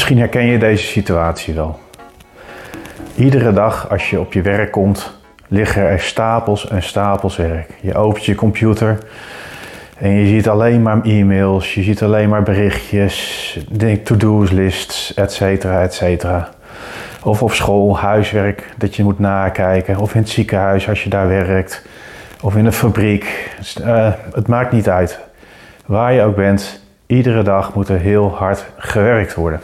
Misschien herken je deze situatie wel. Iedere dag als je op je werk komt, liggen er stapels en stapels werk. Je opent je computer en je ziet alleen maar e-mails, je ziet alleen maar berichtjes, to-do's lists, et cetera, et cetera. Of op school, huiswerk dat je moet nakijken, of in het ziekenhuis als je daar werkt, of in een fabriek. Uh, het maakt niet uit. Waar je ook bent, iedere dag moet er heel hard gewerkt worden.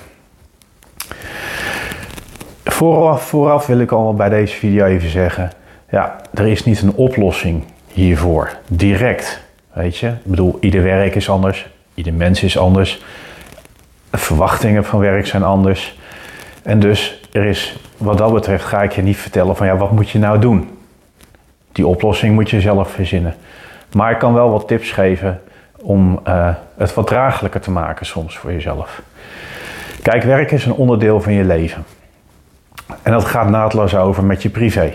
Vooraf, wil ik al bij deze video even zeggen, ja, er is niet een oplossing hiervoor, direct. Weet je, ik bedoel, ieder werk is anders, ieder mens is anders, de verwachtingen van werk zijn anders. En dus er is, wat dat betreft, ga ik je niet vertellen van ja, wat moet je nou doen? Die oplossing moet je zelf verzinnen. Maar ik kan wel wat tips geven om uh, het wat draaglijker te maken soms voor jezelf. Kijk, werk is een onderdeel van je leven. En dat gaat naadloos over met je privé.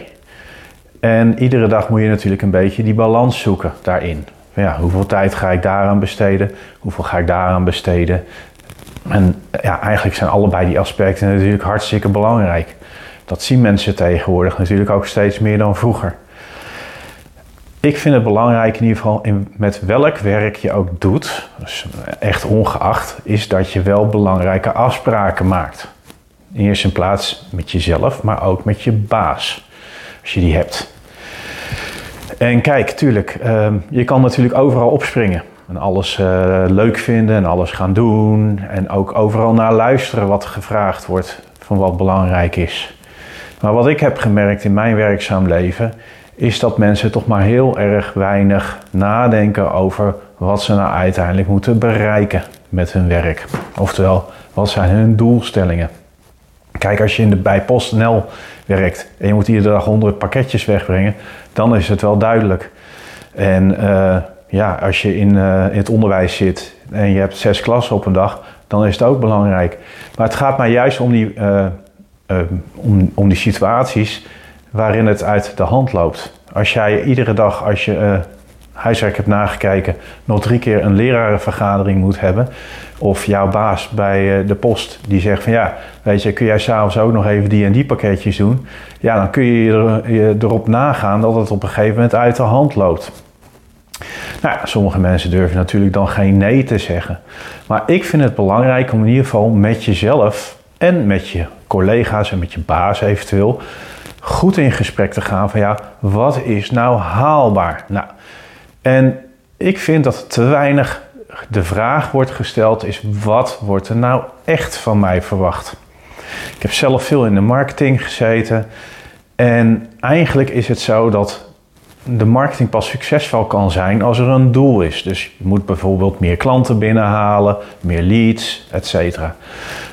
En iedere dag moet je natuurlijk een beetje die balans zoeken daarin. Ja, hoeveel tijd ga ik daaraan besteden? Hoeveel ga ik daaraan besteden? En ja, eigenlijk zijn allebei die aspecten natuurlijk hartstikke belangrijk. Dat zien mensen tegenwoordig natuurlijk ook steeds meer dan vroeger. Ik vind het belangrijk in ieder geval in, met welk werk je ook doet, dus echt ongeacht, is dat je wel belangrijke afspraken maakt. In eerste plaats met jezelf, maar ook met je baas, als je die hebt. En kijk, tuurlijk, ehm, je kan natuurlijk overal opspringen. En alles uh, leuk vinden en alles gaan doen. En ook overal naar luisteren wat gevraagd wordt van wat belangrijk is. Maar wat ik heb gemerkt in mijn werkzaam leven, is dat mensen toch maar heel erg weinig nadenken over wat ze nou uiteindelijk moeten bereiken met hun werk. Oftewel, wat zijn hun doelstellingen? Kijk, als je in de, bij PostNL werkt en je moet iedere dag 100 pakketjes wegbrengen, dan is het wel duidelijk. En uh, ja, als je in, uh, in, het onderwijs zit en je hebt zes klassen op een dag, dan is het ook belangrijk. Maar het gaat mij juist om die, uh, om die situaties waarin het uit de hand loopt. Als jij iedere dag, als je huiswerk hebt nagekeken, nog drie keer een lerarenvergadering moet hebben. Of jouw baas bij eh, de post die zegt van ja, weet je, kun jij s'avonds ook nog even die en die pakketjes doen. Ja, dan kun je, er, je erop nagaan dat het op een gegeven moment uit de hand loopt. Nou, sommige mensen durven natuurlijk dan geen nee te zeggen. Maar ik vind het belangrijk om in ieder geval met jezelf en met je collega's en met je baas eventueel goed in gesprek te gaan van ja, wat is nou haalbaar? Nou, en ik vind dat te weinig de vraag wordt gesteld is wat wordt er nou echt van mij verwacht? Ik heb zelf veel in de marketing gezeten en eigenlijk is het zo dat de marketing pas succesvol kan zijn als er een doel is. Dus je moet bijvoorbeeld meer klanten binnenhalen, meer leads, etc.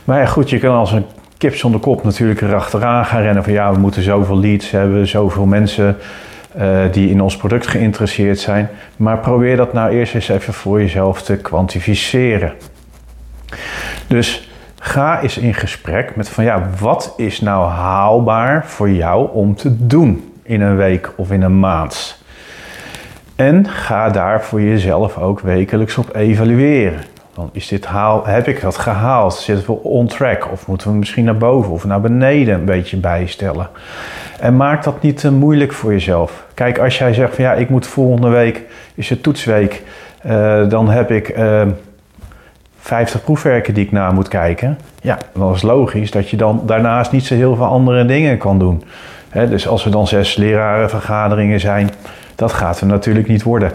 Maar ja, goed, je kan als een kip zonder kop natuurlijk erachteraan gaan rennen van ja, we moeten zoveel leads hebben, zoveel mensen uh, die in ons product geïnteresseerd zijn. Maar probeer dat nou eerst eens even voor jezelf te kwantificeren. Dus ga eens in gesprek met van ja, wat is nou haalbaar voor jou om te doen in een week of in een maand? En ga daar voor jezelf ook wekelijks op evalueren. Is dit haal, heb ik dat gehaald? Zitten we on track? Of moeten we misschien naar boven of naar beneden een beetje bijstellen? En maak dat niet te moeilijk voor jezelf. Kijk, als jij zegt van ja, ik moet volgende week, is het toetsweek, uh, dan heb ik uh, eh, 50 proefwerken die ik na moet kijken. Ja, dan is logisch dat je dan daarnaast niet zo heel veel andere dingen kan doen. dus als er dan zes lerarenvergaderingen zijn, dat gaat er natuurlijk niet worden.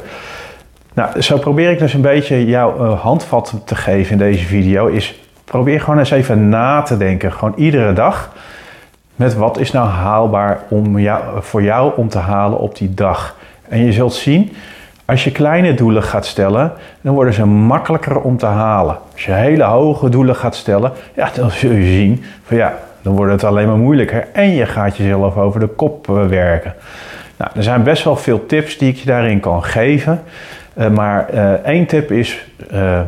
Nou, zo probeer ik dus een beetje jouw uh, handvat te geven in deze video. Is probeer gewoon eens even na te denken. Gewoon iedere dag. Met wat is nou haalbaar om jou, voor jou om te halen op die dag. En je zult zien, als je kleine doelen gaat stellen, dan worden ze makkelijker om te halen. Als je hele hoge doelen gaat stellen, ja, dan zul je zien van ja, dan wordt het alleen maar moeilijker. En je gaat jezelf over de kop eh, werken. Nou, er zijn best wel veel tips die ik je daarin kan geven. Uh, maar uh, één tip is, uh,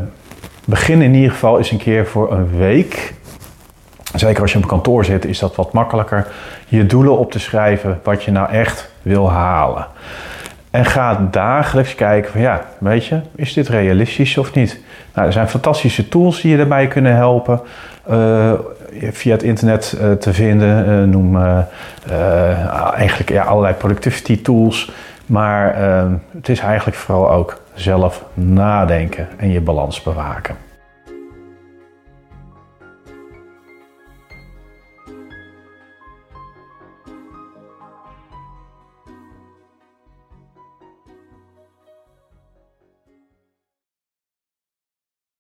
begin in ieder geval eens een keer voor een week. Zeker als je op kantoor zit, is dat wat makkelijker. Je doelen op te schrijven wat je nou echt wil halen. En ga dagelijks kijken van ja, weet je, is dit realistisch of niet? Nou, er zijn fantastische tools die je daarbij kunnen helpen. Via het internet te vinden. Uh, noem eigenlijk ja, allerlei productivity tools. Maar het is eigenlijk vooral ook zelf nadenken en je balans bewaken.